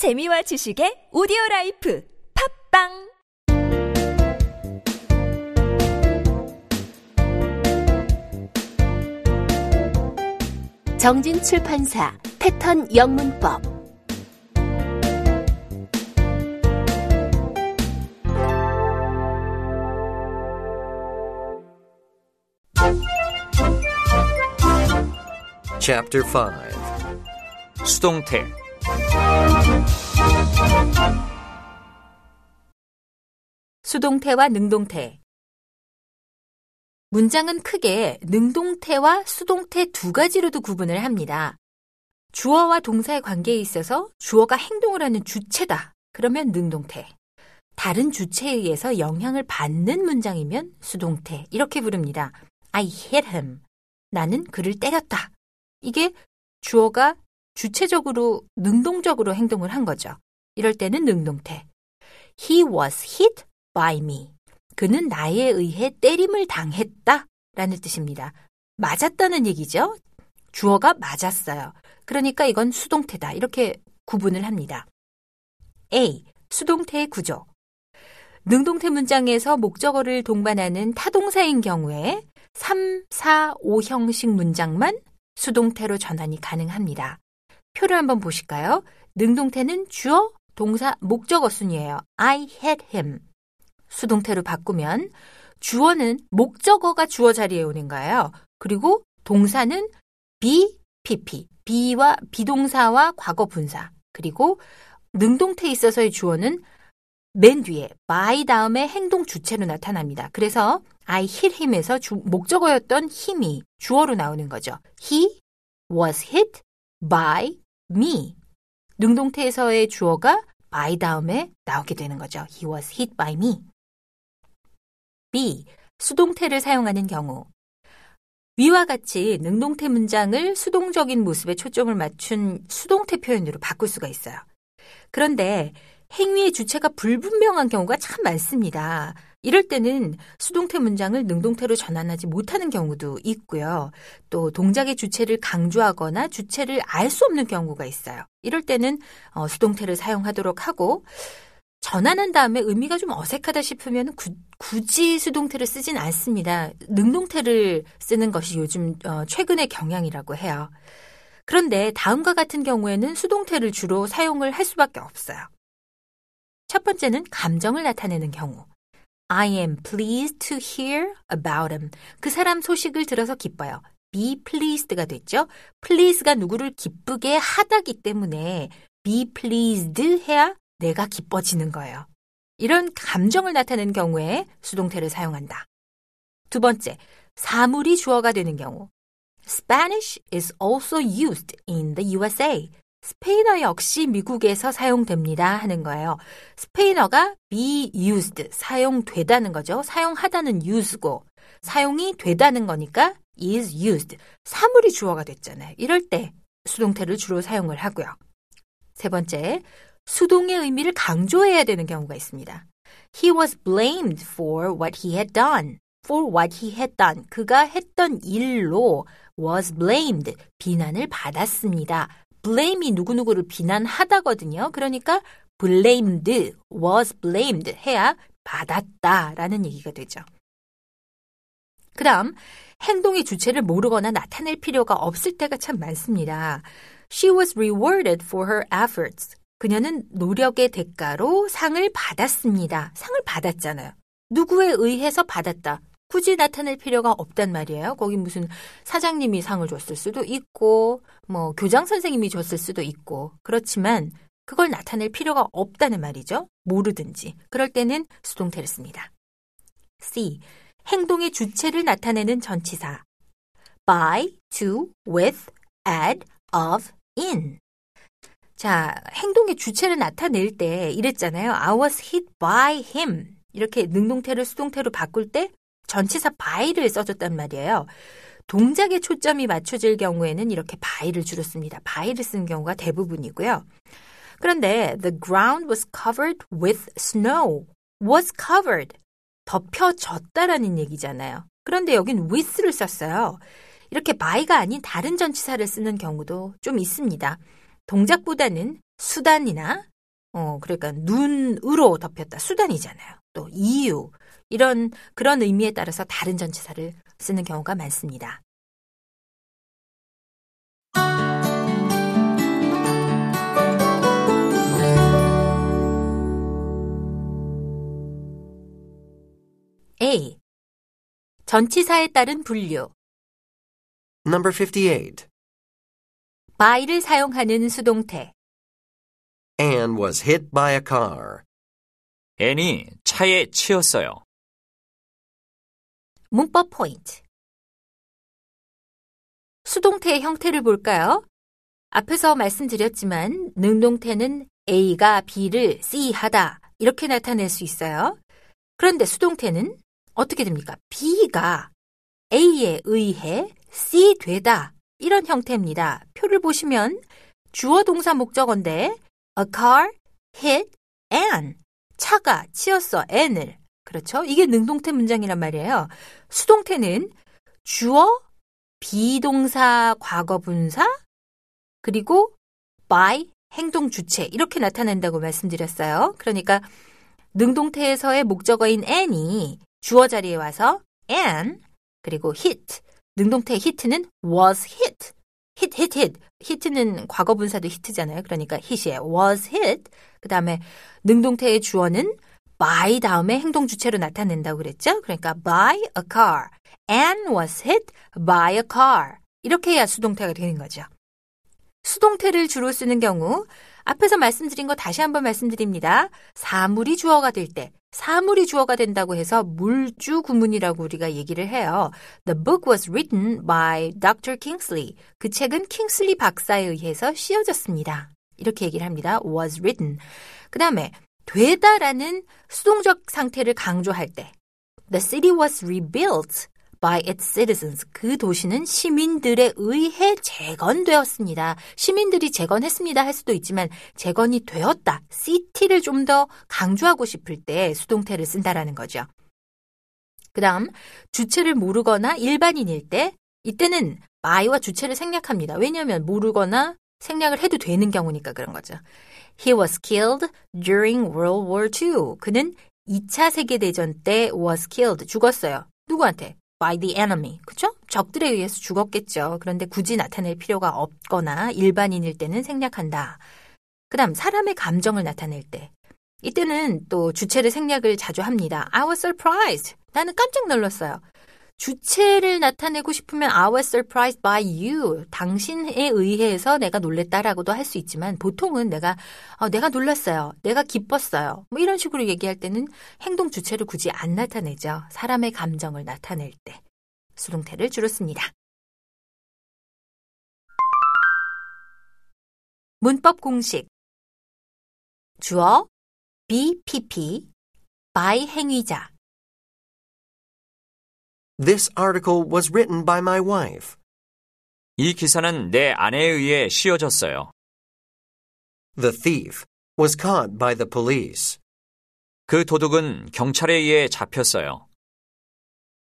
재미와 지식의 오디오 라이프 팝빵! 정진 출판사 패턴 영문법. Chapter 5 수동태 수동태와 능동태. 문장은 크게 능동태와 수동태 두 가지로도 구분을 합니다. 주어와 동사의 관계에 있어서 주어가 행동을 하는 주체다. 그러면 능동태. 다른 주체에 의해서 영향을 받는 문장이면 수동태. 이렇게 부릅니다. I hit him. 나는 그를 때렸다. 이게 주어가 주체적으로 능동적으로 행동을 한 거죠. 이럴 때는 능동태. He was hit by me. 그는 나에 의해 때림을 당했다. 라는 뜻입니다. 맞았다는 얘기죠. 주어가 맞았어요. 그러니까 이건 수동태다. 이렇게 구분을 합니다. A. 수동태의 구조. 능동태 문장에서 목적어를 동반하는 타동사인 경우에 3, 4, 5 형식 문장만 수동태로 전환이 가능합니다. 표를 한번 보실까요? 능동태는 주어, 동사, 목적어 순이에요. I hit him. 수동태로 바꾸면 주어는 목적어가 주어 자리에 오는 거예요. 그리고 동사는 be, pp, be와 비동사와 과거 분사. 그리고 능동태에 있어서의 주어는 맨 뒤에 by 다음에 행동 주체로 나타납니다. 그래서 I hit him에서 주, 목적어였던 힘이 주어로 나오는 거죠. He was hit by me. 능동태에서의 주어가 by 다음에 나오게 되는 거죠. He was hit by me. B. 수동태를 사용하는 경우. 위와 같이 능동태 문장을 수동적인 모습에 초점을 맞춘 수동태 표현으로 바꿀 수가 있어요. 그런데 행위의 주체가 불분명한 경우가 참 많습니다. 이럴 때는 수동태 문장을 능동태로 전환하지 못하는 경우도 있고요. 또 동작의 주체를 강조하거나 주체를 알 수 없는 경우가 있어요. 이럴 때는 어, 수동태를 사용하도록 하고 전환한 다음에 의미가 좀 어색하다 싶으면 구, 굳이 수동태를 쓰진 않습니다. 능동태를 쓰는 것이 요즘 어, 최근의 경향이라고 해요. 그런데 다음과 같은 경우에는 수동태를 주로 사용을 할 수밖에 없어요. 첫 번째는 감정을 나타내는 경우. I am pleased to hear about him. 그 사람 소식을 들어서 기뻐요. be pleased가 됐죠. please가 누구를 기쁘게 하다기 때문에 be pleased 해야 내가 기뻐지는 거예요. 이런 감정을 나타내는 경우에 수동태를 사용한다. 두 번째, 사물이 주어가 되는 경우. Spanish is also used in the USA. 스페인어 역시 미국에서 사용됩니다 하는 거예요. 스페인어가 be used, 사용되다는 거죠. 사용하다는 use고, 사용이 되다는 거니까 is used. 사물이 주어가 됐잖아요. 이럴 때 수동태를 주로 사용을 하고요. 세 번째, 수동의 의미를 강조해야 되는 경우가 있습니다. He was blamed for what he had done. for what he had done. 그가 했던 일로 was blamed. 비난을 받았습니다. blame이 누구누구를 비난하다거든요. 그러니까 blamed, was blamed 해야 받았다라는 얘기가 되죠. 그 다음, 행동의 주체를 모르거나 나타낼 필요가 없을 때가 참 많습니다. She was rewarded for her efforts. 그녀는 노력의 대가로 상을 받았습니다. 상을 받았잖아요. 누구에 의해서 받았다. 굳이 나타낼 필요가 없단 말이에요. 거기 무슨 사장님이 상을 줬을 수도 있고, 뭐 교장 선생님이 줬을 수도 있고, 그렇지만 그걸 나타낼 필요가 없다는 말이죠. 모르든지. 그럴 때는 수동태를 씁니다. C. 행동의 주체를 나타내는 전치사. by, to, with, at, of, in. 자, 행동의 주체를 나타낼 때 이랬잖아요. I was hit by him. 이렇게 능동태를 수동태로 바꿀 때 전치사 by를 써줬단 말이에요. 동작에 초점이 맞춰질 경우에는 이렇게 by를 주로 씁니다. by를 쓰는 경우가 대부분이고요. 그런데 the ground was covered with snow. was covered. 덮여졌다라는 얘기잖아요. 그런데 여긴 with를 썼어요. 이렇게 by가 아닌 다른 전치사를 쓰는 경우도 좀 있습니다. 동작보다는 수단이나 어, 그러니까 눈으로 덮였다. 수단이잖아요. 또 이유. 이런 그런 의미에 따라서 다른 전치사를 쓰는 경우가 많습니다. A. 전치사에 따른 분류. Number 58. By를 사용하는 수동태. Anne was hit by a car. 앤이 차에 치였어요. 문법 포인트. 수동태의 형태를 볼까요? 앞에서 말씀드렸지만 능동태는 A가 B를 C 하다 이렇게 나타낼 수 있어요. 그런데 수동태는 어떻게 됩니까? B가 A에 의해 C 되다 이런 형태입니다. 표를 보시면 주어 동사 목적어인데 a car hit Anne 차가 치였어 Anne을 그렇죠? 이게 능동태 문장이란 말이에요. 수동태는 주어, 비동사, 과거 분사, 그리고 by, 행동 주체 이렇게 나타낸다고 말씀드렸어요. 그러니까 능동태에서의 목적어인 an이 주어 자리에 와서 an 그리고 hit 능동태 hit는 was hit hit hit hit hit는 과거 분사도 hit잖아요. 그러니까 hit이 was hit 그 다음에 능동태의 주어는 by 다음에 행동 주체로 나타낸다고 그랬죠? 그러니까 by a car. Anne was hit by a car. 이렇게 해야 수동태가 되는 거죠. 수동태를 주로 쓰는 경우 앞에서 말씀드린 거 다시 한번 말씀드립니다. 사물이 주어가 될 때, 사물이 주어가 된다고 해서 물주 구문이라고 우리가 얘기를 해요. The book was written by Dr. Kingsley. 그 책은 킹슬리 박사에 의해서 씌어졌습니다. 이렇게 얘기를 합니다. was written. 그 다음에 되다라는 수동적 상태를 강조할 때 The city was rebuilt by its citizens. 그 도시는 시민들에 의해 재건되었습니다. 시민들이 재건했습니다 할 수도 있지만 재건이 되었다. city를 좀 더 강조하고 싶을 때 수동태를 쓴다라는 거죠. 그 다음 주체를 모르거나 일반인일 때 이때는 by와 주체를 생략합니다. 왜냐하면 모르거나 생략을 해도 되는 경우니까 그런 거죠. He was killed during World War II. 그는 2차 세계대전 때 was killed. 죽었어요. 누구한테? By the enemy. 그쵸? 적들에 의해서 죽었겠죠. 그런데 굳이 나타낼 필요가 없거나 일반인일 때는 생략한다. 그 다음, 사람의 감정을 나타낼 때. 이때는 또 주체를 생략을 자주 합니다. I was surprised. 나는 깜짝 놀랐어요. 주체를 나타내고 싶으면 I was surprised by you. 당신에 의해서 내가 놀랬다라고도 할 수 있지만 보통은 내가 어, 내가 놀랐어요. 내가 기뻤어요. 뭐 이런 식으로 얘기할 때는 행동 주체를 굳이 안 나타내죠. 사람의 감정을 나타낼 때 수동태를 주로 씁니다. 문법 공식 주어 BPP by 행위자 This article was written by my wife. 이 기사는 내 아내에 의해 씌어졌어요. The thief was caught by the police. 그 도둑은 경찰에 의해 잡혔어요.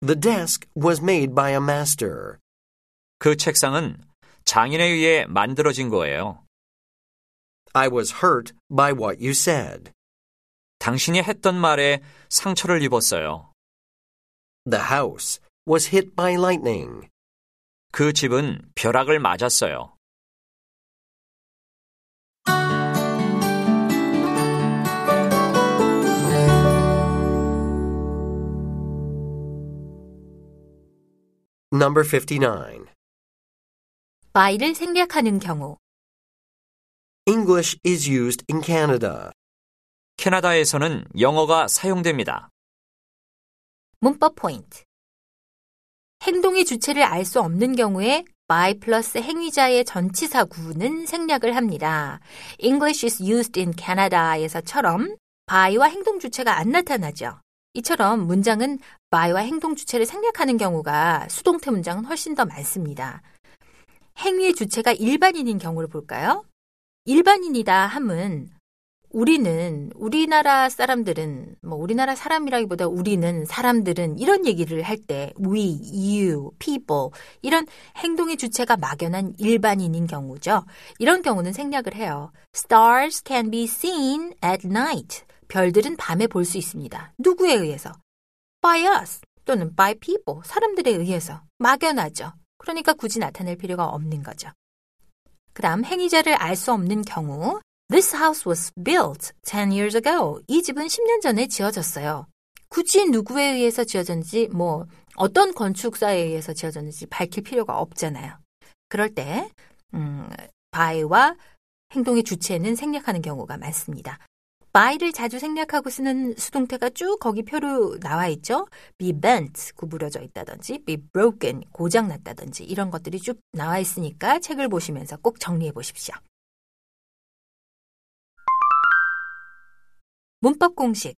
The desk was made by a master. 그 책상은 장인에 의해 만들어진 거예요. I was hurt by what you said. 당신이 했던 말에 상처를 입었어요. The house was hit by lightning. 그 집은 벼락을 맞았어요. Number 59. by를 생략하는 경우 English is used in Canada. 캐나다에서는 영어가 사용됩니다. 문법 포인트. 행동의 주체를 알 수 없는 경우에 by 플러스 행위자의 전치사 구는 생략을 합니다. English is used in Canada에서처럼 by와 행동 주체가 안 나타나죠. 이처럼 문장은 by와 행동 주체를 생략하는 경우가 수동태 문장은 훨씬 더 많습니다. 행위의 주체가 일반인인 경우를 볼까요? 일반인이다 함은 우리는 우리나라 사람들은 뭐 우리나라 사람이라기보다 우리는 사람들은 이런 얘기를 할 때 we, you, people 이런 행동의 주체가 막연한 일반인인 경우죠. 이런 경우는 생략을 해요. Stars can be seen at night. 별들은 밤에 볼 수 있습니다. 누구에 의해서? By us 또는 by people 사람들에 의해서 막연하죠. 그러니까 굳이 나타낼 필요가 없는 거죠. 그다음 행위자를 알 수 없는 경우 This house was built 10 years ago. 이 집은 10년 전에 지어졌어요. 굳이 누구에 의해서 지어졌는지, 뭐, 어떤 건축사에 의해서 지어졌는지 밝힐 필요가 없잖아요. 그럴 때, 음, by와 행동의 주체는 생략하는 경우가 많습니다. by를 자주 생략하고 쓰는 수동태가 쭉 거기 표로 나와 있죠. be bent, 구부러져 있다든지, be broken, 고장났다든지, 이런 것들이 쭉 나와 있으니까 책을 보시면서 꼭 정리해 보십시오. 문법 공식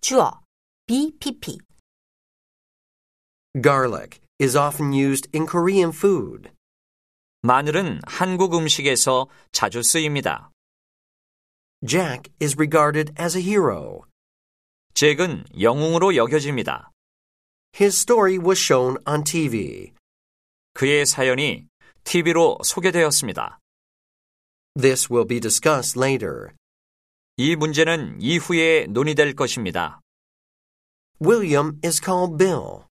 주어 BPP Garlic is often used in Korean food. 마늘은 한국 음식에서 자주 쓰입니다. Jack is regarded as a hero. 잭은 영웅으로 여겨집니다. His story was shown on TV. 그의 사연이 TV로 소개되었습니다. This will be discussed later. 이 문제는 이후에 논의될 것입니다. William is called Bill.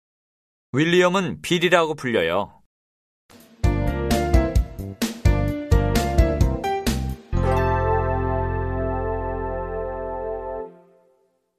윌리엄은 빌이라고 불려요.